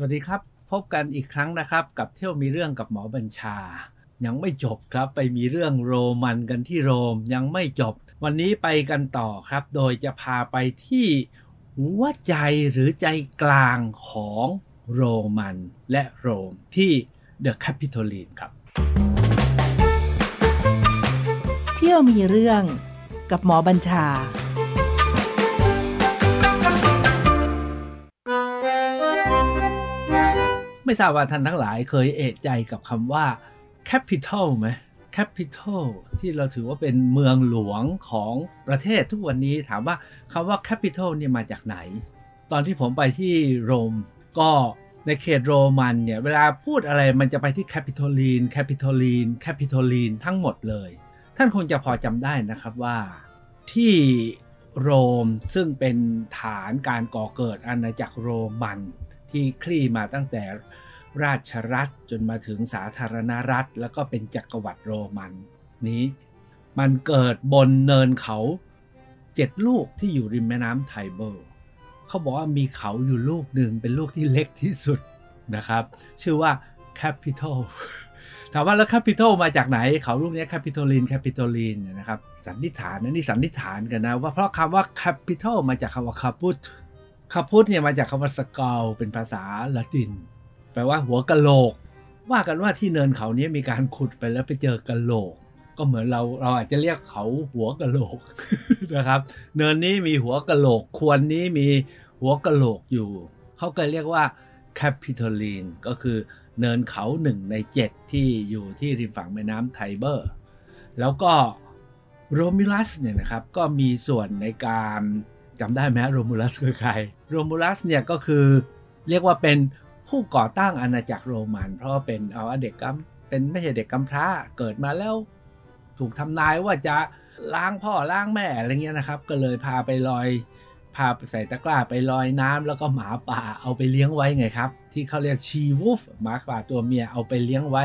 สวัสดีครับ พบกันอีกครั้งนะครับ กับเที่ยวมีเรื่องกับหมอบัญชา ยังไม่จบครับ ไปมีเรื่องโรมันกันที่โรมยังไม่จบ วันนี้ไปกันต่อครับ โดยจะพาไปที่หัวใจหรือใจกลางของโรมันและโรมที่เดอะแคปิโตลีนครับ เที่ยวมีเรื่องกับหมอบัญชา ไม่ทราบว่าท่านทั้งหลายเคยเอะใจกับคำว่า capital ไหม capital ที่เราถือว่าเป็นเมืองหลวงของประเทศทุกวันนี้ถามว่าคำว่า capital เนี่ยมาจากไหน ตอนที่ผมไปที่โรมก็ในเขตโรมันเนี่ยเวลาพูดอะไรมันจะไปที่ capitoline capitoline capitoline ทั้งหมดเลย ท่านคงจะพอจำได้นะครับว่าที่โรมซึ่งเป็นฐานการก่อเกิดอาณาจักรโรมัน ที่คลี่มาตั้งแต่ราชรัฐจนมาถึงสาธารณรัฐ แล้วก็เป็นจักรวรรดิโรมันนี้ มันเกิดบนเนินเขาเจ็ดลูกที่อยู่ริมแม่น้ำไทเบอร์เขาบอกว่ามีเขาอยู่ลูกหนึ่งเป็นลูกที่เล็กที่สุดนะครับ ชื่อว่า Capital ถามว่าแล้ว Capital มาจากไหน เขาลูกนี้ Capitoline Capitoline นะครับสันนิษฐานนะนี่สันนิษฐานกันนะว่าเพราะคำว่า Capital มาจากคำว่า Caput คาพุทเนี่ยมาจากคำว่าสกาลเป็นภาษาละติน แปลว่าหัวกะโหลก ว่ากันว่าที่เนินเขานี้มีการขุดไปแล้วไปเจอกะโหลก ก็เหมือนเราเราอาจจะเรียกเขาหัวกะโหลกนะครับ เนินนี้มีหัวกะโหลก ควรนี้มีหัวกะโหลกอยู่ เขาก็เรียกว่า Capitoline ก็คือเนินเขาหนึ่งในเจ็ดที่อยู่ที่ริมฝั่งแม่น้ำไทเบอร์ แล้วก็โรมิลัสเนี่ยนะครับก็มีส่วนในการ จำได้ไหมโรมูลัสคือใครโรมูลัสเนี่ยก็คือเรียกว่าเป็นผู้ก่อตั้งอาณาจักรโรมัน เพราะว่าเป็นเอาเด็กกำเป็นไม่ใช่เด็กกำพร้าเกิดมาแล้ว ถูกทำนายว่าจะล้างพ่อล้างแม่อะไรเงี้ยนะครับ ก็เลยพาไปลอย พาใส่ตะกร้าไปลอยน้ำแล้วก็หมาป่าเอาไปเลี้ยงไว้ไงครับ ที่เขาเรียกชีวูฟหมาป่าตัวเมียเอาไปเลี้ยงไว้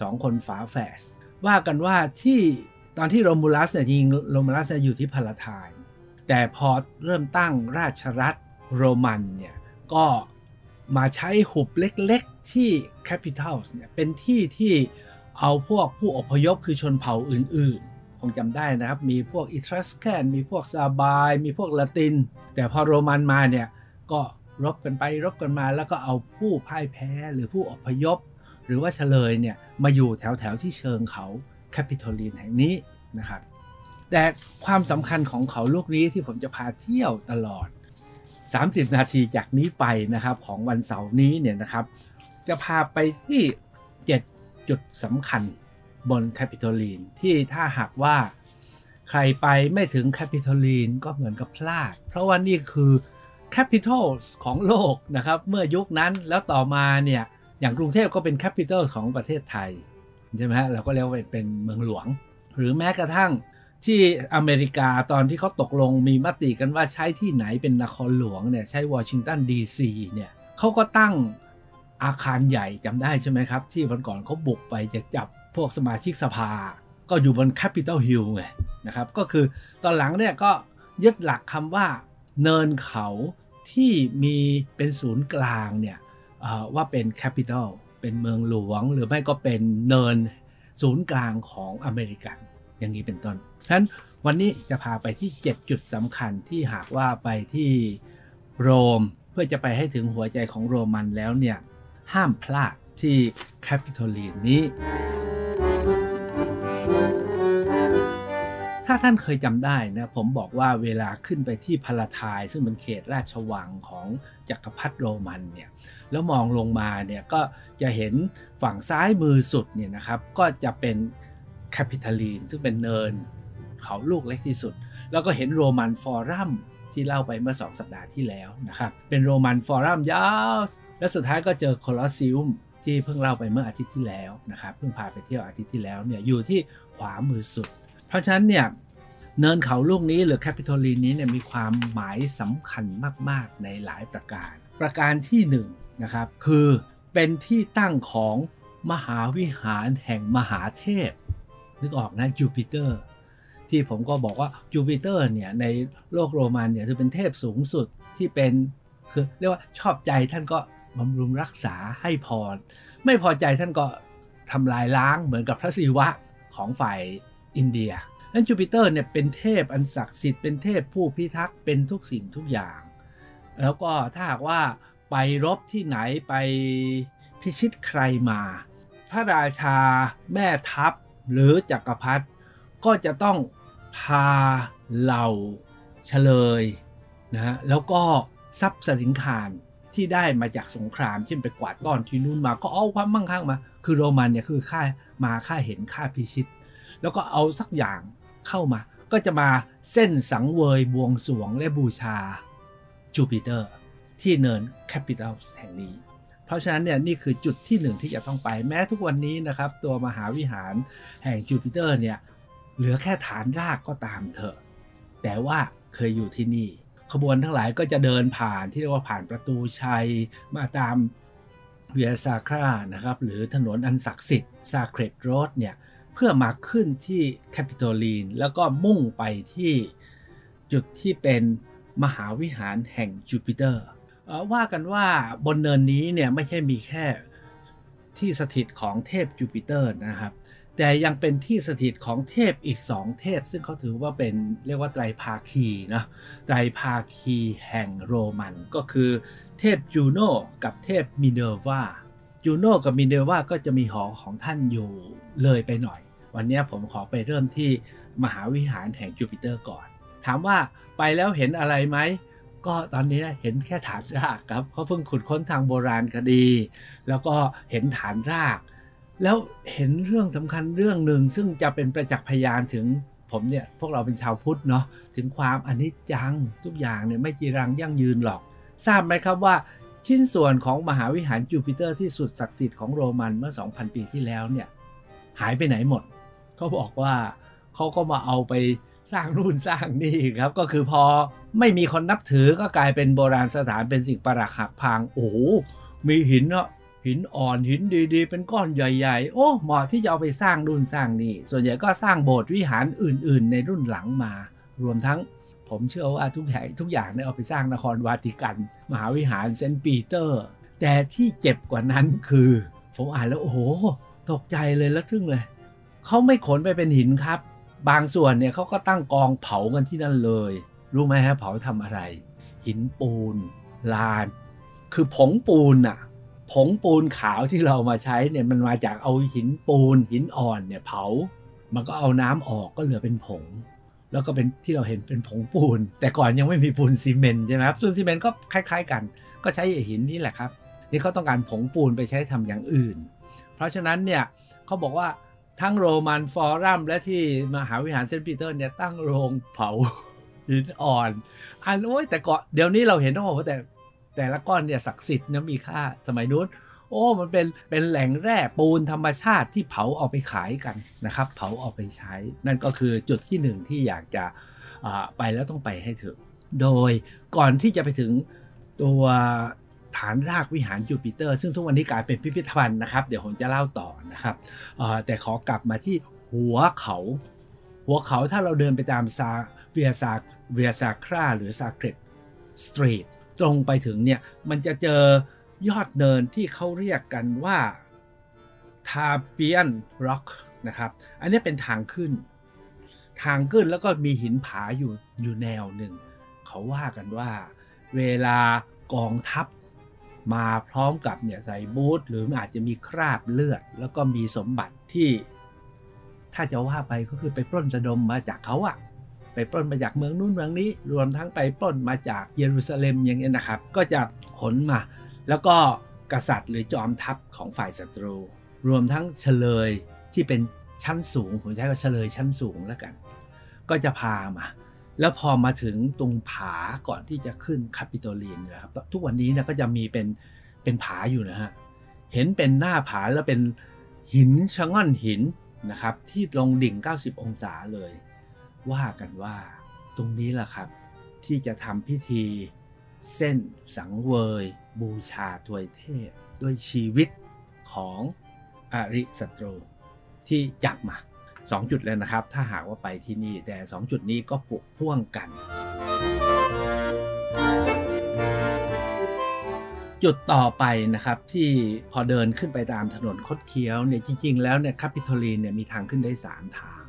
สองคนฝาแฝดว่ากันว่าที่ตอนที่โรมูลัสเนี่ยจริงโรมูลัสอยู่ที่พาลาไทน์ แต่พอเริ่มตั้งราชรัฐโรมันเนี่ยก็มาใช้หุบเล็กๆที่ Capitals เนี่ยเป็นที่ที่เอาพวกผู้อพยพคือชนเผ่าอื่นๆ คงจำได้นะครับ มีพวกอิทรัสแคนมีพวกซาบาย มีพวกละติน แต่พอโรมันมาเนี่ยก็รบกันไปรบกันมาแล้วก็เอาผู้พ่ายแพ้หรือผู้อพยพ หรือว่าเชลยเนี่ยมาอยู่แถวๆที่เชิงเขาแคปิตอลีนแห่งนี้นะครับ แต่ความสำคัญของเขาลูกนี้ที่ผมจะพาเที่ยวตลอด 30 นาทีจากนี้ไปนะครับของวันเสาร์นี้เนี่ยนะครับ จะพาไปที่ 7 จุดสำคัญบนแคปิตอลีนที่ถ้าหากว่าใครไปไม่ถึงแคปิตอลีนก็เหมือนกับพลาด เพราะว่านี่คือ capitalของโลกนะครับ เมื่อยุคนั้นแล้วต่อมาเนี่ยอย่างกรุงเทพก็เป็น capital ของประเทศไทย ใช่ไหมฮะเราก็เรียกว่าเป็นเมืองหลวง หรือแม้กระทั่ง ที่อเมริกาตอนที่เขาตกลงมีมติกันว่าใช้ที่ไหนเป็นนครหลวงเนี่ยใช้วอชิงตันดีซีเนี่ยเขาก็ตั้งอาคารใหญ่จำได้ใช่ไหมครับ ที่วันก่อนเขาบุกไปจะจับพวกสมาชิกสภา ก็อยู่บนแคปิตอลฮิลไงนะครับ ก็คือตอนหลังเนี่ยก็ยึดหลักคำว่าเนินเขาที่มีเป็นศูนย์กลางเนี่ยว่าเป็น capital เป็นเมืองหลวง หรือไม่ก็เป็นเนินศูนย์กลางของอเมริกัน อย่างนี้เป็นต้น ฉะนั้นวันนี้จะพาไปที่ 7 จุดสำคัญที่หากว่าไปที่โรมเพื่อจะไปให้ถึงหัวใจของโรมันแล้วเนี่ย ห้ามพลาดที่แคปิตอลีนนี้ ถ้าท่านเคยจำได้นะผมบอกว่าเวลาขึ้นไปที่พาลาทายซึ่งเป็นเขตราชวังของจักรพรรดิโรมันเนี่ยแล้วมองลงมาเนี่ยก็จะเห็นฝั่งซ้ายมือสุดเนี่ยนะครับก็จะเป็นแคปิตอลีนซึ่งเป็นเนิน เขาลูกเล็กที่สุด แล้วก็เห็นโรมันฟอรัมที่เล่าไปเมื่อ 2 สัปดาห์ที่แล้วนะครับ เป็นโรมันฟอรัมยาว และสุดท้ายก็เจอโคลอสซิอุมที่เพิ่งเล่าไปเมื่ออาทิตย์ที่แล้วนะครับ เพิ่งพาไปเที่ยวอาทิตย์ที่แล้วเนี่ยอยู่ที่ขวามือสุด เพราะฉะนั้นเนี่ยเนินเขาลูกนี้หรือแคปิตอลีนนี้เนี่ยมีความหมายสำคัญมาก ๆ ในหลายประการ ประการที่1 นะครับคือเป็นที่ตั้งของมหาวิหารแห่งมหาเทพ นึกออกนะจูปิเตอร์ ที่ผมก็บอกว่าจูปิเตอร์เนี่ยในโลกโรมันเนี่ยจะเป็นเทพสูงสุดที่เป็นคือเรียกว่าชอบใจท่านก็บำรุงรักษาให้พร ไม่พอใจท่านก็ทำลายล้างเหมือนกับพระศิวะของฝ่ายอินเดียนั้นจูปิเตอร์เนี่ยเป็นเทพอันศักดิ์สิทธิ์เป็นเทพผู้พิทักษ์เป็นทุกสิ่งทุกอย่าง แล้วก็ถ้าหากว่าไปรบที่ไหนไปพิชิตใครมา พระราชาแม่ทัพหรือจักรพรรดิก็จะต้อง พาเหล่าเฉลยนะฮะแล้วก็ทรัพย์ศฤงคารที่ได้มาจากสงครามเช่นไปกวาดต้อนที่นู่นมาก็เอาความมั่งคั่งมา คือโรมันเนี่ยคือข้ามาข้าเห็นข้าพิชิต แล้วก็เอาสักอย่างเข้ามา ก็จะมาเซ่นสังเวยบวงสรวงและบูชาจูปิเตอร์ ที่เนินแคปิตอลแห่งนี้ เพราะฉะนั้นเนี่ยนี่คือจุดที่หนึ่งที่จะต้องไปแม้ทุกวันนี้นะครับ ตัวมหาวิหารแห่งจูปิเตอร์เนี่ย เหลือแค่ฐานรากก็ตามเถอะ แต่ว่าเคยอยู่ที่นี่ ขบวนทั้งหลายก็จะเดินผ่านที่เรียกว่าผ่านประตูชัย มาตามเวียซาครานะครับ หรือถนนอันศักดิ์สิทธิ์ซาเครตโรดเนี่ย เพื่อมาขึ้นที่แคปิโตลีน แล้วก็มุ่งไปที่จุดที่เป็นมหาวิหารแห่งจูปิเตอร์ว่ากันว่าบนเนินนี้เนี่ยไม่ใช่มีแค่ที่สถิตของเทพจูปิเตอร์นะครับ แต่ยังเป็นที่สถิตของเทพอีกสองเทพ ซึ่งเขาถือว่าเป็นเรียกว่าไตรภาคีนะไตรภาคีแห่งโรมันก็คือเทพจูโนกับเทพมิเนวาจูโนกับมิเนวาก็จะมีหอของท่านอยู่เลยไปหน่อย วันนี้ผมขอไปเริ่มที่มหาวิหารแห่งจูปิเตอร์ก่อน ถามว่าไปแล้วเห็นอะไรไหมก็ตอนนี้เห็นแค่ฐานรากครับเขาเพิ่งขุดค้นทางโบราณคดี แล้วก็เห็นฐานราก แล้วเห็นเรื่องสำคัญเรื่องหนึ่งซึ่งจะเป็นประจักษ์พยานถึงผมเนี่ยพวกเราเป็นชาวพุทธเนาะถึงความอนิจจังทุกอย่างเนี่ยไม่จีรังยั่งยืนหรอก ทราบไหมครับว่าชิ้นส่วนของมหาวิหารจูปิเตอร์ที่สุดศักดิ์สิทธิ์ของโรมันเมื่อ 2,000 ปีที่แล้วเนี่ยหายไปไหนหมดเขาบอกว่าเขาก็มาเอาไปสร้างรุ่นสร้างนี่ครับก็คือพอไม่มีคนนับถือก็กลายเป็นโบราณสถานเป็นสิ่งประหลาดหักพังโอ้โหมีหินเนาะ หินอ่อนหินดีๆ เป็นก้อนใหญ่ๆ โอ้เหมาะที่จะเอาไปสร้างรุ่นสร้างนี่ ส่วนใหญ่ก็สร้างโบสถ์วิหารอื่น ๆ ในรุ่นหลังมา รวมทั้งผมเชื่อว่าทุกแห่งทุกอย่างเนี่ยเอาไปสร้างนครวาติกัน มหาวิหารเซนต์ปีเตอร์ แต่ที่เจ็บกว่านั้นคือ ผมอ่านแล้วโอ้โหตกใจเลยแล้วทึ่งเลยเขาไม่ขนไปเป็นหินครับ บางส่วนเนี่ยเขาก็ตั้งกองเผากันที่นั่นเลย รู้ไหมฮะเผาทำอะไร หินปูน lime คือผงปูนอะ ผงปูนขาวที่เรามาใช้เนี่ยมันมาจากเอาหินปูนหินอ่อนเนี่ยเผา มันก็เอาน้ำออกก็เหลือเป็นผง แล้วก็เป็นที่เราเห็นเป็นผงปูน แต่ก่อนยังไม่มีปูนซีเมนต์ใช่ไหมครับปูนซีเมนต์ก็คล้าย ๆ กัน ก็ใช้หินนี่แหละครับ นี่เขาต้องการผงปูนไปใช้ทำอย่างอื่น เพราะฉะนั้นเนี่ยเขาบอกว่าทั้งโรมันฟอรัมและที่มหาวิหารเซนต์ปีเตอร์เนี่ยตั้งโรงเผาหินอ่อน อันโอ้ยแต่ก่อนเดี๋ยวนี้เราเห็นต้องบอกว่าแต่ แต่ละก้อนเนี่ยศักดิ์สิทธิ์นะมีค่าสมัยนู้น โอ้มันเป็นเป็นแหล่งแร่ปูนธรรมชาติที่เผาเอาไปขายกันนะครับ เผาเอาไปใช้ นั่นก็คือจุดที่หนึ่งที่อยากจะไปแล้วต้องไปให้ถึง โดยก่อนที่จะไปถึงตัวฐานรากวิหารจูปิเตอร์ ซึ่งทุกวันนี้กลายเป็นพิพิธภัณฑ์นะครับ เดี๋ยวผมจะเล่าต่อนะครับแต่ขอกลับมาที่หัวเขา หัวเขาถ้าเราเดินไปตามซาเวียซาเวียซาคราหรือ Sacred Street ตรงไปถึงเนี่ยมันจะเจอยอดเนินที่เขาเรียกกันว่าทาเปียนร็อกนะครับอันนี้เป็นทางขึ้น ทางขึ้นแล้วก็มีหินผาอยู่อยู่แนวหนึ่ง เขาว่ากันว่า เวลากองทัพมาพร้อมกับเนี่ยใส่บูทหรืออาจจะมีคราบเลือด แล้วก็มีสมบัติที่ ถ้าจะว่าไปก็คือไปปล้นสะดมมาจากเขาอะ ไปปล้นมาจากเมืองนู้นเมืองนี้ รวมทั้งไปปล้นมาจากเยรูซาเล็มอย่างเงี้ยนะครับ ก็จะขนมา แล้วก็กษัตริย์หรือจอมทัพของฝ่ายศัตรู รวมทั้งเฉลยที่เป็นชั้นสูง ผมใช้ว่าเฉลยชั้นสูงแล้วกัน ก็จะพามา แล้วพอมาถึงตรงผาก่อนที่จะขึ้นคาปิโตเลียนนะครับทุกวันนี้นะก็จะมีเป็นเป็นผาอยู่นะฮะเห็นเป็นหน้าผาแล้วเป็นหินชะง่อนหินนะครับที่ลงดิ่ง 90 องศาเลย ว่ากันว่า ตรงนี้แหละครับ ที่จะทำพิธี เส้นสังเวย บูชาถวยเทพด้วยชีวิตของอริสตรูที่จับมา2จุดเลยนะครับ ถ้าหากว่าไปที่นี่แต่2จุดนี้ก็ปุกพ่วงกัน จุดต่อไปนะครับที่พอเดินขึ้นไปตามถนนคดเคี้ยวเนี่ยจริง ๆ แล้วเนี่ยคาปิทอลีนเนี่ยมีทางขึ้นได้ 3 ทาง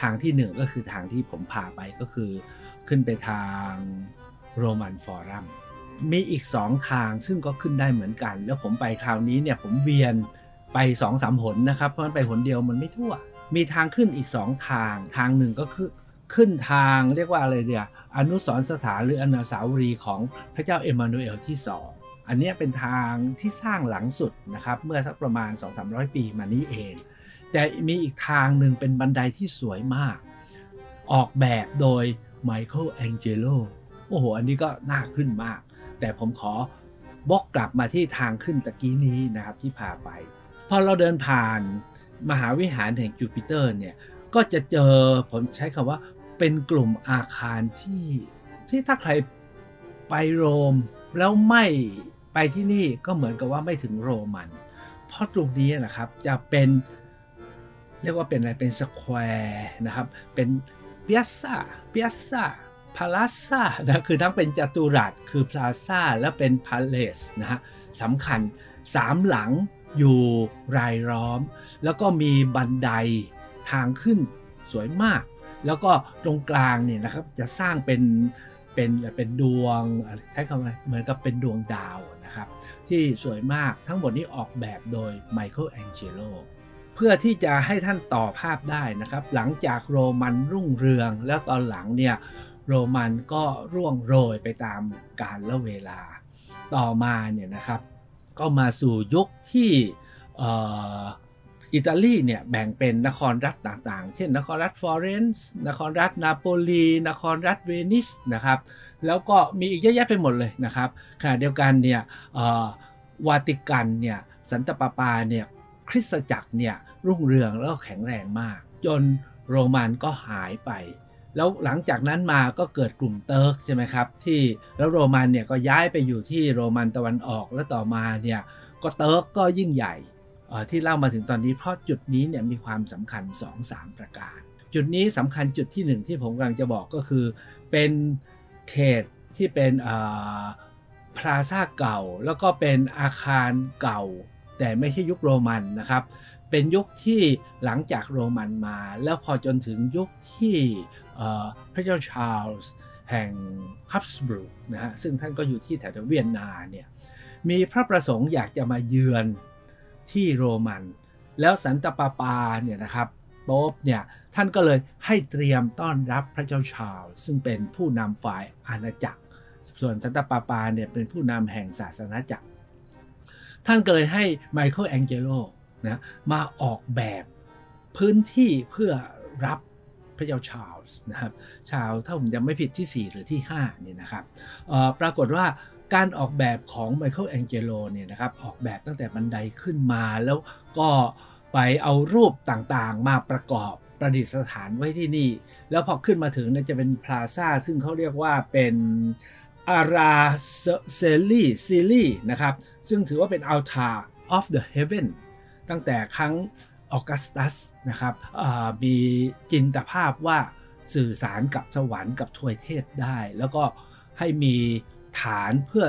ทางที่1ก็คือทางที่ผมพาไปก็คือ ขึ้นไปทางโรมันฟอรัมมีอีก2ทางซึ่งก็ขึ้นได้เหมือนกัน แล้วผมไปคราวนี้เนี่ยผมเวียนไป2องสามหนนะครับ เพราะมันไปหนเดียวมันไม่ทั่ว มีทางขึ้นอีก2ทาง ทางหนึ่งก็คือขึ้นทางเรียกว่าอะไรเดียอนุสรสถานหรืออนุสาวรีของพระเจ้าเอมมานูเอลที่2อันนี้เป็นทางที่สร้างหลังสุดนะครับ เมื่อสักประมาณ 2-300 ปีมานี้เอง แต่มีอีกทางหนึ่งเป็นบันไดที่สวยมาก ออกแบบโดยไมเคิลแองเจโลโอ้โห อันนี้ก็น่าขึ้นมาก แต่ผมขอบกกลับมาที่ทางขึ้นตะกี้นี้นะครับที่พาไป พอเราเดินผ่านมหาวิหารแห่งจูปิเตอร์เนี่ยก็จะเจอผมใช้คำว่าเป็นกลุ่มอาคารที่ที่ถ้าใครไปโรมแล้วไม่ไปที่นี่ก็เหมือนกับว่าไม่ถึงโรมัน เพราะตรงนี้นะครับจะเป็น เรียกว่าเป็นอะไรเป็นสแควร์นะครับ เป็นเปียซ่าเปียซ่าพาลาซ่านะคือทั้งเป็นจัตุรัสคือพลาซ่าและเป็นพาเลสนะฮะสำคัญสามหลังอยู่รายล้อม แล้วก็มีบันไดทางขึ้นสวยมาก แล้วก็ตรงกลางเนี่ยนะครับจะสร้างเป็นเป็นเป็นดวงใช้คำว่าเหมือนกับเป็นดวงดาวนะครับ ที่สวยมากทั้งหมดนี้ออกแบบโดยไมเคิลแองเจโล เพื่อที่จะให้ท่านต่อภาพได้นะครับ หลังจากโรมันรุ่งเรือง แล้วตอนหลังเนี่ยโรมันก็ร่วงโรยไปตามกาลและเวลาต่อมาเนี่ยนะครับ ก็มาสู่ยุคที่อิตาลีเนี่ยแบ่งเป็นนครรัฐต่างๆ เช่น นครรัฐฟลอเรนซ์นครรัฐนาโปลี นครรัฐเวนิสนะครับ แล้วก็มีอีกเยอะแยะไปหมดเลยนะครับขณะเดียวกันเนี่ยวาติกันเนี่ยสันตปาปาเนี่ย คริสตจักรเนี่ยรุ่งเรืองแล้วแข็งแรงมาก จนโรมันก็หายไป แล้วหลังจากนั้นมาก็เกิดกลุ่มเติร์กใช่ไหมครับที่แล้วโรมันเนี่ยก็ย้ายไปอยู่ที่โรมันตะวันออกแล้วต่อมาเนี่ยก็เติร์กก็ยิ่งใหญ่ที่เล่ามาถึงตอนนี้เพราะจุดนี้เนี่ยมีความสำคัญ 2-3 ประการ จุดนี้สำคัญจุดที่ 1 ที่ผมกำลังจะบอกก็คือ เป็นเขตที่เป็นพลาซ่าเก่า แล้วก็เป็นอาคารเก่า แต่ไม่ใช่ยุคโรมันนะครับ เป็นยุคที่หลังจากโรมันมา แล้วพอจนถึงยุคที่พระเจ้าชาร์ลส์แห่งฮับสบรูกนะฮะซึ่งท่านก็อยู่ที่แถวเวียนนาเนี่ยมีพระประสงค์อยากจะมาเยือนที่โรมัน แล้วสันตปาปาเนี่ยนะครับโป๊บเนี่ยท่านก็เลยให้เตรียมต้อนรับพระเจ้าชาวซึ่งเป็นผู้นำฝ่ายอาณาจักร ส่วนสันตปาปาเนี่ยเป็นผู้นำแห่งศาสนาจักร ท่านก็เลยให้ไมเคิลแองเจโลนะมาออกแบบพื้นที่เพื่อรับพระเจ้าชาลส์นะครับ ชาวถ้าผมจำไม่ผิดที่ 4 หรือที่5เนี่ยนะครับปรากฏว่าการออกแบบของไมเคิลแองเจโลเนี่ยนะครับออกแบบตั้งแต่บันไดขึ้นมาแล้วก็ไปเอารูปต่างๆ มาประกอบประดิษฐานไว้ที่นี่ แล้วพอขึ้นมาถึงเนี่ยจะเป็นพลาซ่าซึ่งเขาเรียกว่าเป็น อาราเซลีซีลีนะครับ ซึ่งถือว่าเป็นอัลทา of the heaven ตั้งแต่ครั้งออกัสตัสนะครับมีจินตภาพว่าสื่อสารกับสวรรค์กับทวยเทพได้ แล้วก็ให้มีฐานเพื่อ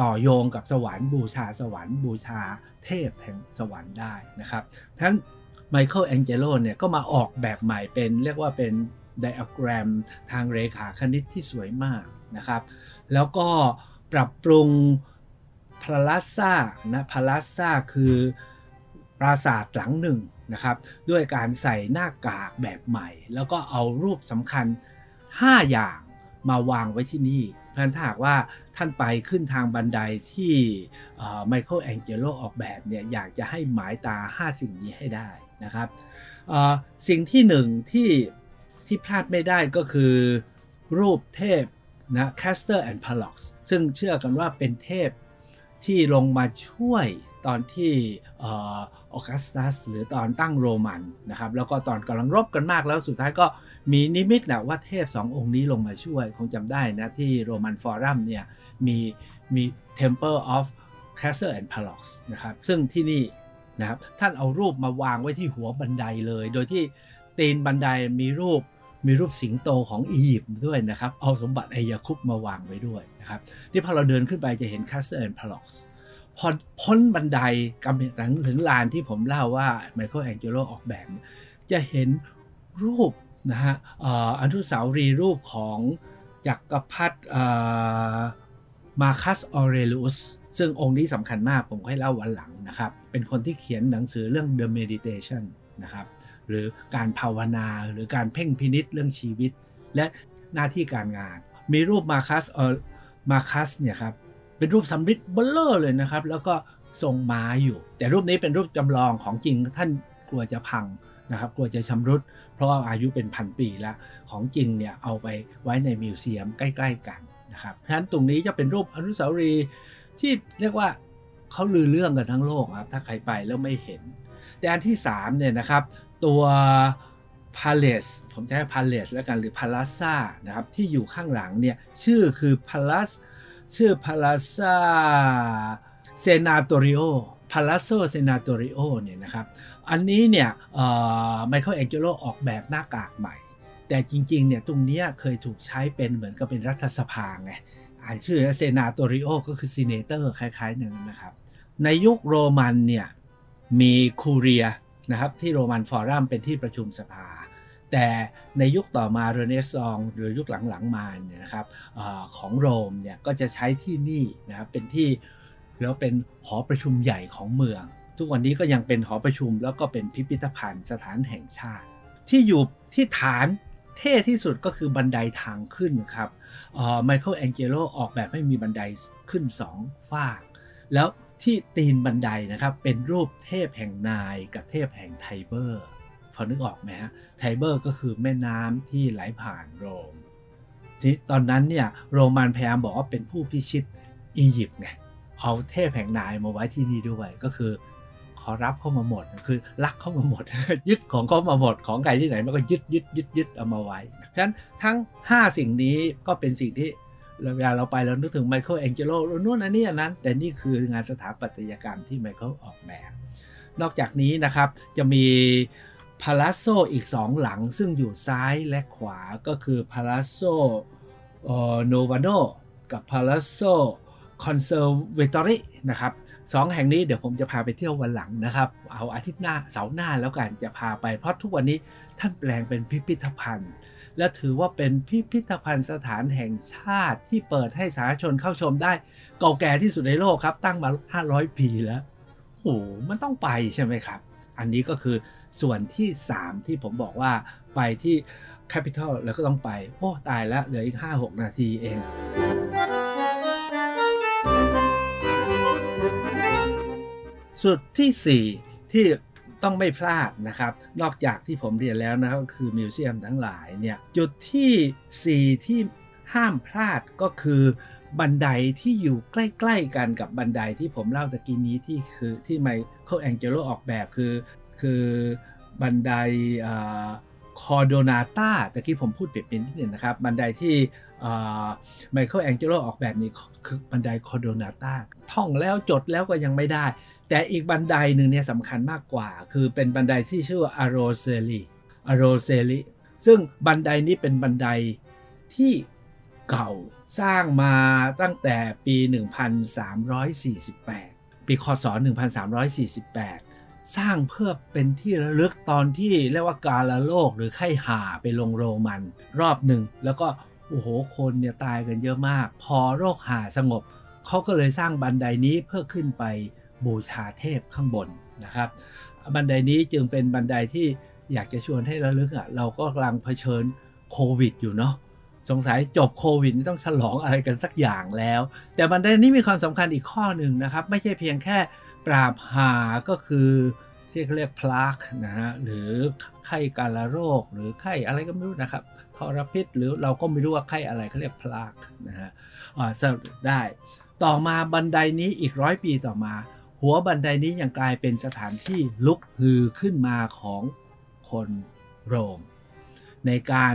ต่อโยงกับสวรรค์บูชาสวรรค์บูชาเทพแห่งสวรรค์ได้นะครับเพราะฉะนั้นไมเคิลแองเจโลเนี่ยก็มาออกแบบใหม่เป็นเรียกว่าเป็นไดอะแกรมทางเรขาคณิตที่สวยมาก นะครับ แล้วก็ปรับปรุงพาลาซ่านะพาลาซ่าคือปราสาทหลังหนึ่งนะครับ ด้วยการใส่หน้ากากแบบใหม่ แล้วก็เอารูปสำคัญ 5 อย่างมาวางไว้ที่นี่พราะถ้าหากว่าท่านไปขึ้นทางบันไดที่ไมเคิลแองเจโลออกแบบเนี่ยอยากจะให้หมายตา 5 สิ่งนี้ให้ได้นะครับสิ่งที่หนึ่งที่ที่พลาดไม่ได้ก็คือรูปเทพ นะ Castor and Pollux ซึ่งเชื่อกันว่าเป็นเทพที่ลงมาช่วยตอนที่ออกัสตัสหรือตอนตั้งโรมันนะครับ แล้วก็ตอนกำลังรบกันมากแล้วสุดท้ายก็มีนิมิตนะว่าเทพสององค์นี้ลงมาช่วย คงจำได้นะที่โรมันฟอรัมเนี่ยมีมี Temple of Castor and Pollux นะครับ ซึ่งที่นี่นะครับท่านเอารูปมาวางไว้ที่หัวบันไดเลย โดยที่ตีนบันไดมีรูป มีรูปสิงโตของอียิปต์ด้วยนะครับ เอาสมบัติไอยคุปต์มาวางไว้ด้วยนะครับนี่พอเราเดินขึ้นไปจะเห็น Castor Pollux พอพ้นบันไดกำลังถึงลานที่ผมเล่าว่าไมเคิลแองเจโลออกแบบ จะเห็นรูปนะฮะอนุสาวรีย์รูปของจักรพรรดิมาคัสออเรลุสซึ่งองค์นี้สำคัญมากผมค่อยเล่าวันหลังนะครับ เป็นคนที่เขียนหนังสือเรื่อง The Meditation นะครับ หรือการภาวนา หรือการเพ่งพินิษเรื่องชีวิต และหน้าที่การงาน มีรูปมาคัสเออมาคัสเนี่ยครับเป็นรูปสำริดเบลเลอร์เลยนะครับ แล้วก็ทรงม้าอยู่ แต่รูปนี้เป็นรูปจำลองของจริงท่านกลัวจะพังนะครับกลัวจะชำรุด เพราะว่าอายุเป็นพันปีแล้ว ของจริงเนี่ยเอาไปไว้ในมิวเซียมใกล้ ๆ กันนะครับฉะนั้นตรงนี้จะเป็นรูปอนุสาวรีย์ที่เรียกว่าเขาลือเรื่องกันทั้งโลกครับถ้าใครไปแล้วไม่เห็น แต่อันที่3เนี่ยนะครับ ตัว Palace ผมจะให้ Palace แล้วกันหรือ Palazza นะครับที่อยู่ข้างหลังเนี่ยชื่อคือ Palace ชื่อ Palazza Senatorio Palazzo Senatorio เนี่ยนะครับอันนี้เนี่ยไมเคิลแองเจโลออกแบบหน้ากากใหม่ แต่จริงๆเนี่ยตรงนี้เคยถูกใช้เป็นเหมือนกับเป็นรัฐสภาไงอ่านชื่อเซนาโตริโอก็คือ senator คล้ายๆหนึ่งนะครับ ในยุคโรมันเนี่ยมีคูเรีย นะครับที่โรมันฟอรัมเป็นที่ประชุมสภา แต่ในยุคต่อมาเรเนซองส์หรือยุคหลังๆมาเนี่ยนะครับอของโรมเนี่ยก็จะใช้ที่นี่นะครับเป็นที่แล้วเป็นหอประชุมใหญ่ของเมือง ทุกวันนี้ก็ยังเป็นหอประชุมแล้วก็เป็นพิพิธภัณฑ์สถานแห่งชาติ ที่อยู่ที่ฐานเท่ที่สุดก็คือบันไดทางขึ้นครับไมเคิลแองเจโลออกแบบให้มีบันไดขึ้น2ฝาก แล้ว ที่ตีนบันไดนะครับ เป็นรูปเทพแห่งนายกับเทพแห่งไทเบอร์ พอนึกออกไหมฮะไทเบอร์ก็คือแม่น้ำที่ไหลผ่านโรมที่ตอนนั้นเนี่ยโรมันพยายามบอกว่าเป็นผู้พิชิตอียิปต์ไงเอาเทพแห่งนายมาไว้ที่นี่ด้วยก็คือ ขอรับเข้ามาหมดคือลักเข้ามาหมด ยึดของเขามาหมดของใครที่ไหนมันก็ยึดยึดยึดยึดเอามาไว้ เพราะฉะนั้นทั้ง 5 สิ่งนี้ก็เป็นสิ่งที่ เวลาเราไปเรานึกถึงไมเคิลแองเจโลนู่นอันนี้อันนั้น แต่นี่คืองานสถาปัตยกรรมที่ไมเคิลออกแบบ นอกจากนี้นะครับจะมีpalazzo อีก2หลังซึ่งอยู่ซ้ายและขวาก็คือ Palazzo Nuovo กับ Palazzo Conservatori นะครับสองแห่งนี้เดี๋ยวผมจะพาไปเที่ยววันหลังนะครับ เอาอาทิตย์หน้าเสาร์หน้าแล้วกันจะพาไปเพราะทุกวันนี้ ท่านแปลงเป็นพิพิธภัณฑ์ และถือว่าเป็นพิพิธภัณฑ์สถานแห่งชาติที่เปิดให้สาธารณชนเข้าชมได้ เก่าแก่ที่สุดในโลกครับ ตั้งมา 500 ปีแล้วโอ้มันต้องไปใช่ไหมครับ อันนี้ก็คือส่วนที่ 3 ที่ผมบอกว่าไปที่แคปิตอลแล้วก็ต้องไป โอ้ตายแล้วเหลืออีก 5-6 นาทีเองสุดที่ 4 ที่ ต้องไม่พลาดนะครับ นอกจากที่ผมเรียนแล้วนะครับก็คือมิวเซียมทั้งหลายเนี่ยจุดที่ 4 ที่ห้ามพลาดก็คือบันไดที่อยู่ใกล้ ๆ กันกับบันไดที่ผมเล่าตะกี้นี้ที่คือที่ไมเคิลแองเจโลออกแบบคือ คือบันไดคอโดนาตาตะกี้ผมพูดเปลี่ยนนิดนึงนะครับ บันไดที่ไมเคิลแองเจโลออกแบบนี้คือบันไดคอโดนาตาท่องแล้วจดแล้วก็ยังไม่ได้ แต่อีกบันไดหนึ่งเนี่ยสำคัญมากกว่า คือเป็นบันไดที่ชื่อว่าอารเซลีอารเซลีซึ่งบันไดนี้เป็นบันไดที่เก่าสร้างมาตั้งแต่ปี 1348 ปีคศ 1348 สร้างเพื่อเป็นที่ระลึกตอนที่เรียกว่ากาลโลกหรือไข้หาไปลงโรมันรอบหนึ่ง แล้วก็โอ้โหคนเนี่ยตายกันเยอะมาก พอโรคหาสงบ เขาก็เลยสร้างบันไดนี้เพื่อขึ้นไป บูชาเทพข้างบนนะครับ บันไดนี้จึงเป็นบันไดที่อยากจะชวนให้ระลึกอะเราก็กำลังเผชิญโควิดอยู่เนาะสงสัยจบโควิดต้องฉลองอะไรกันสักอย่างแล้ว แต่บันไดนี้มีความสำคัญอีกข้อหนึ่งนะครับ ไม่ใช่เพียงแค่ปราบหาก็คือที่เขาเรียกพลากนะฮะหรือไข้กาลโรค หรือไข้อะไรก็ไม่รู้นะครับทรพิษหรือเราก็ไม่รู้ว่าไข้อะไรเขาเรียกพลากนะฮะสรุปได้ ต่อมาบันไดนี้อีกร้อยปีต่อมา หัวบันไดนี้ยังกลายเป็นสถานที่ลุกฮือขึ้นมาของคนโรม ในการ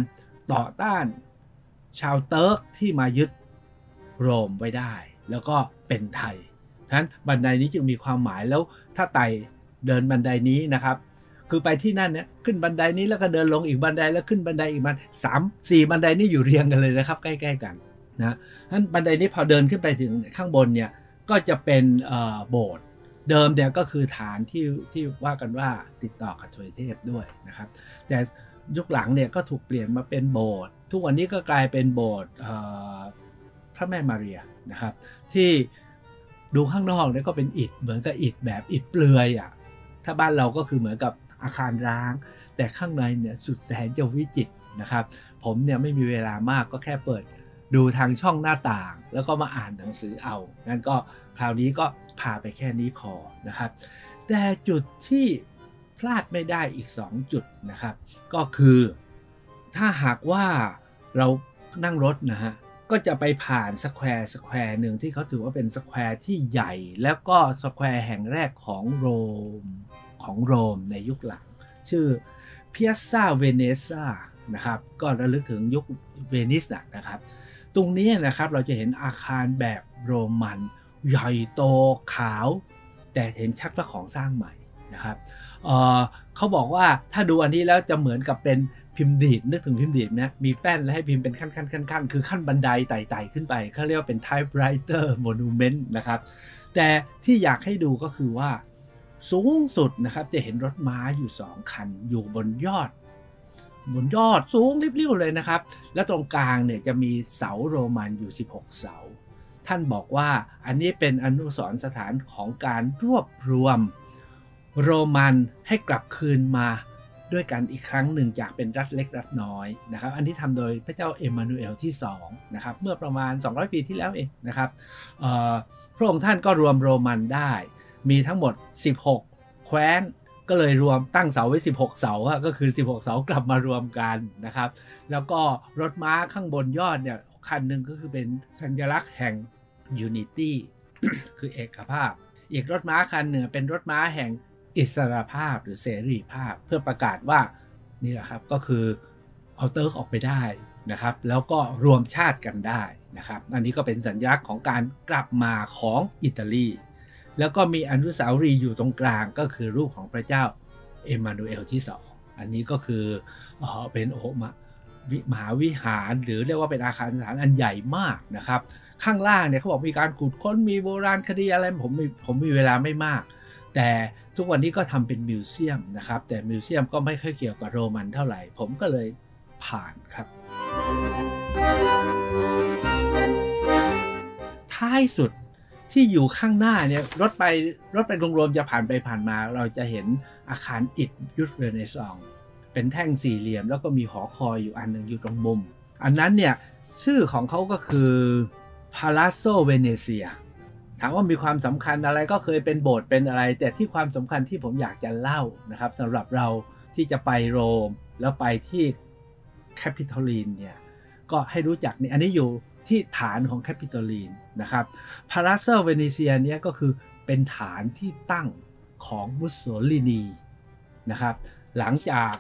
ต่อต้านชาวเติร์กที่มายึดโรมไว้ได้ แล้วก็เป็นไทยฉะนั้นบันไดนี้จึงมีความหมายแล้วถ้าไต่เดินบันไดนี้นะครับ คือไปที่นั่นเนี่ยขึ้นบันไดนี้แล้วก็เดินลงอีกบันไดแล้วขึ้นบันไดอีกบันสามสี่บันไดนี่อยู่เรียงกันเลยนะครับ ใกล้ๆกันนะท่านบันไดนี้พอเดินขึ้นไปถึงข้างบนเนี่ยก็จะเป็นโบสถ์ เดิมเนี่ยก็คือฐานที่ที่ว่ากันว่าติดต่อกับทวยเทพด้วยนะครับ แต่ยุคหลังเนี่ยก็ถูกเปลี่ยนมาเป็นโบสถ์ทุกวันนี้ก็กลายเป็นโบสถ์พระแม่มารียนะครับ ที่ดูข้างนอกเนี่ยก็เป็นอิฐเหมือนกับอิฐแบบอิฐเปลือยอะ่ะถ้าบ้านเราก็คือเหมือนกับอาคารร้าง แต่ข้างในเนี่ยสุดแสนจะวิจิตรนะครับ ผมเนี่ยไม่มีเวลามากก็แค่เปิดดูทางช่องหน้าต่าง แล้วก็มาอ่านหนังสือเอางั้นก็คราวนี้ก็ พาไปแค่นี้พอนะครับ แต่จุดที่พลาดไม่ได้อีก 2 จุดนะครับ ก็คือถ้าหากว่าเรานั่งรถนะฮะก็จะไปผ่าน square square หนึ่งที่เขาถือว่าเป็น square ที่ใหญ่ แล้วก็สแควร์แห่งแรกของโรมของโรมในยุคหลัง ชื่อ Piazza Venezia นะครับก็ระลึกถึงยุคเวนิสนะครับ ตรงนี้นะครับเราจะเห็นอาคารแบบโรมัน ใหญ่โตขาว แต่เห็นชักว่าของสร้างใหม่นะครับเเขาบอกว่าถ้าดูอันนี้แล้วจะเหมือนกับเป็นพิมพ์ดีดนึกถึงพิมพ์ดีดนะมีแป้นแล้วให้พิมพ์เป็นขั้นขั้นขั้นขั้นคือขั้นบันไดไต่ๆขึ้นไปเขาเรียกว่าเป็น typewriter monument นะครับ แต่ที่อยากให้ดูก็คือว่า สูงสุดนะครับจะเห็นรถม้าอยู่ 2 คัน อยู่บนยอด บนยอดสูงริบๆเลยนะครับ และตรงกลางเนี่ยจะมีเสาโรมันอยู่ 16 เสา ท่านบอกว่าอันนี้เป็นอนุสรณ์สถานของการรวบรวม โรมันให้กลับคืนมาด้วยกันอีกครั้งหนึ่งจากเป็นรัฐเล็กรัฐน้อยนะครับ อันนี้ทำโดยพระเจ้าเอมมานูเอลที่2นะครับเมื่อประมาณ 200 ปีที่แล้วเองนะครับพระองค์ท่านก็รวมโรมันได้ มีทั้งหมด 16 แคว้นก็เลยรวมตั้งเสาไว้ 16 เสาก็คือ 16 เสากลับมารวมกันนะครับ แล้วก็รถม้าข้างบนยอดเนี่ย คันหนึ่งก็คือเป็นสัญลักษณ์แห่ง Unity คือเอกภาพ อีกรถม้าคันหนึ่งเป็นรถม้าแห่งอิสรภาพหรือเสรีภาพ เพื่อประกาศว่านี่แหละครับก็คือเอาเติร์กออกไปได้นะครับ แล้วก็รวมชาติกันได้นะครับ อันนี้ก็เป็นสัญลักษณ์ของการกลับมาของอิตาลี แล้วก็มีอนุสาวรีย์อยู่ตรงกลางก็คือรูปของพระเจ้าเอมานูเอลที่สองอันนี้ก็คืออเป็นโอมวิ มหาวิหาร หรือเรียกว่าเป็นอาคารสถานอันใหญ่มากนะครับ ข้างล่างเนี่ยเขาบอกมีการขุดค้นมีโบราณคดีอะไรผมมีผมมีเวลาไม่มาก แต่ทุกวันนี้ก็ทำเป็นมิวเซียมนะครับ แต่มิวเซียมก็ไม่ค่อยเกี่ยวกับโรมันเท่าไหร่ ผมก็เลยผ่านครับ ท้ายสุดที่อยู่ข้างหน้าเนี่ยรถไปรถไปรวมๆจะผ่านไปผ่านมา เราจะเห็นอาคารอิฐยุคเรเนซอง เป็นแท่งสี่เหลี่ยม แล้วก็มีหอคอยอยู่อันหนึ่งอยู่ตรงมุม อันนั้นเนี่ยชื่อของเขาก็คือ Palazzo Venezia ถามว่ามีความสำคัญอะไรก็เคยเป็นโบสถ์เป็นอะไร แต่ที่ความสำคัญที่ผมอยากจะเล่านะครับสำหรับเราที่จะไปโรมแล้วไปที่แคปิตอลีนเนี่ยก็ให้รู้จักนี่อันนี้อยู่ที่ฐานของแคปิตอลีนนะครับ Palazzo Venezia เนี่ยก็คือเป็นฐานที่ตั้งของมุสโสลินีนะครับ หลังจาก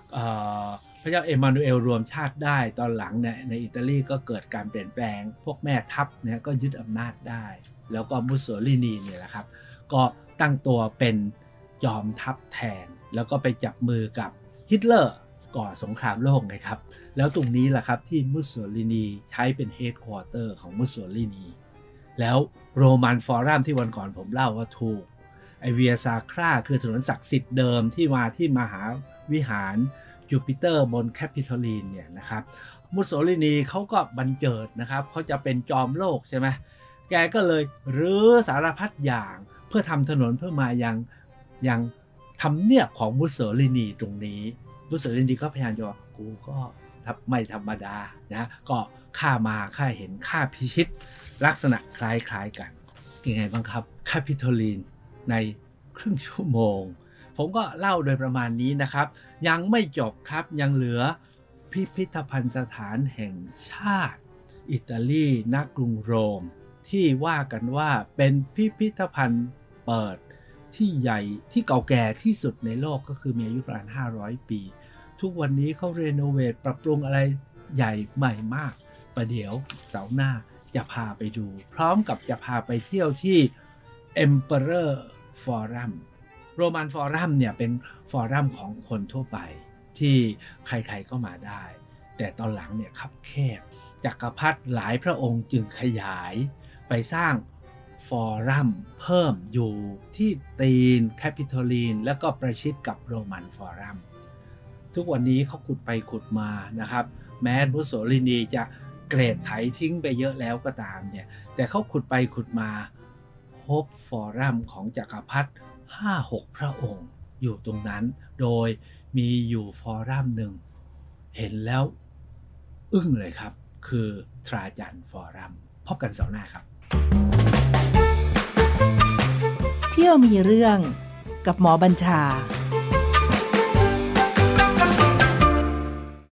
พระเจ้าเอมานูเอลรวมชาติได้ตอนหลังเนี่ยในอิตาลีก็เกิดการเปลี่ยนแปลง พวกแม่ทัพเนี่ยก็ยึดอำนาจได้ แล้วก็มุสโสลินีเนี่ยแหละครับ ก็ตั้งตัวเป็นจอมทัพแทน แล้วก็ไปจับมือกับฮิตเลอร์ก่อสงครามโลกไงครับ แล้วตรงนี้แหละครับที่มุสโสลินีใช้เป็น headquarter ของมุสโสลินี แล้วโรมันฟอรัมที่วันก่อนผมเล่าว่าถูกไอ Via Sacra คือถนนศักดิ์สิทธิ์เดิมที่มาที่มหา วิหารจูปิเตอร์บนแคปิทอลีนเนี่ยนะครับมุสโสลินีเขาก็บันเจิดนะครับเขาจะเป็นจอมโลกใช่ไหมแกก็เลยรื้อสารพัดอย่างเพื่อทำถนนเพื่อมายังยังทำเนียบของมุสโสลินีตรงนี้ มุสโสลินีก็พยายามจะกูก็ไม่ธรรมดานะก็ข้ามาข้าเห็นข้าพิชิตลักษณะคล้ายๆกันยังไงบ้างครับแคปิทอลีนในครึ่งชั่วโมง ผมก็เล่าโดยประมาณนี้นะครับ ยังไม่จบครับยังเหลือพิพิธภัณฑ์สถานแห่งชาติ อิตาลีนักกรุงโรม ที่ว่ากันว่าเป็นพิพิธภัณฑ์เปิดที่ใหญ่ที่เก่าแก่ที่สุดในโลกก็คือมีอายุประมาณ 500 ปี ทุกวันนี้เขาเรโนเวทปรับปรุงอะไรใหญ่ใหม่มาก ประเดี๋ยวเสาร์หน้าจะพาไปดู พร้อมกับจะพาไปเที่ยวที่ Emperor Forum โรมันฟอรัมเนี่ยเป็น forum ของคนทั่วไปที่ใครๆก็มาได้ แต่ตอนหลังเนี่ยคับแคบจักรพรรดิหลายพระองค์จึงขยายไปสร้าง forum เพิ่มอยู่ที่ตีนแคปิทอลีน แล้วก็ประชิดกับโรมันฟอรัมทุกวันนี้เขาขุดไปขุดมานะครับ แม้มุสโสลินีจะเกรดไถทิ้งไปเยอะแล้วก็ตามเนี่ย แต่เขาขุดไปขุดมาพบฟอรัมของจักรพรรดิ 5-6 พระองค์อยู่ตรงนั้น โดยมีอยู่ฟอรัมหนึ่ง เห็นแล้วอึ้งเลยครับ คือทราจันฟอรัมพบกันเสาร์หน้าครับ เที่ยวมีเรื่องกับหมอบัญชา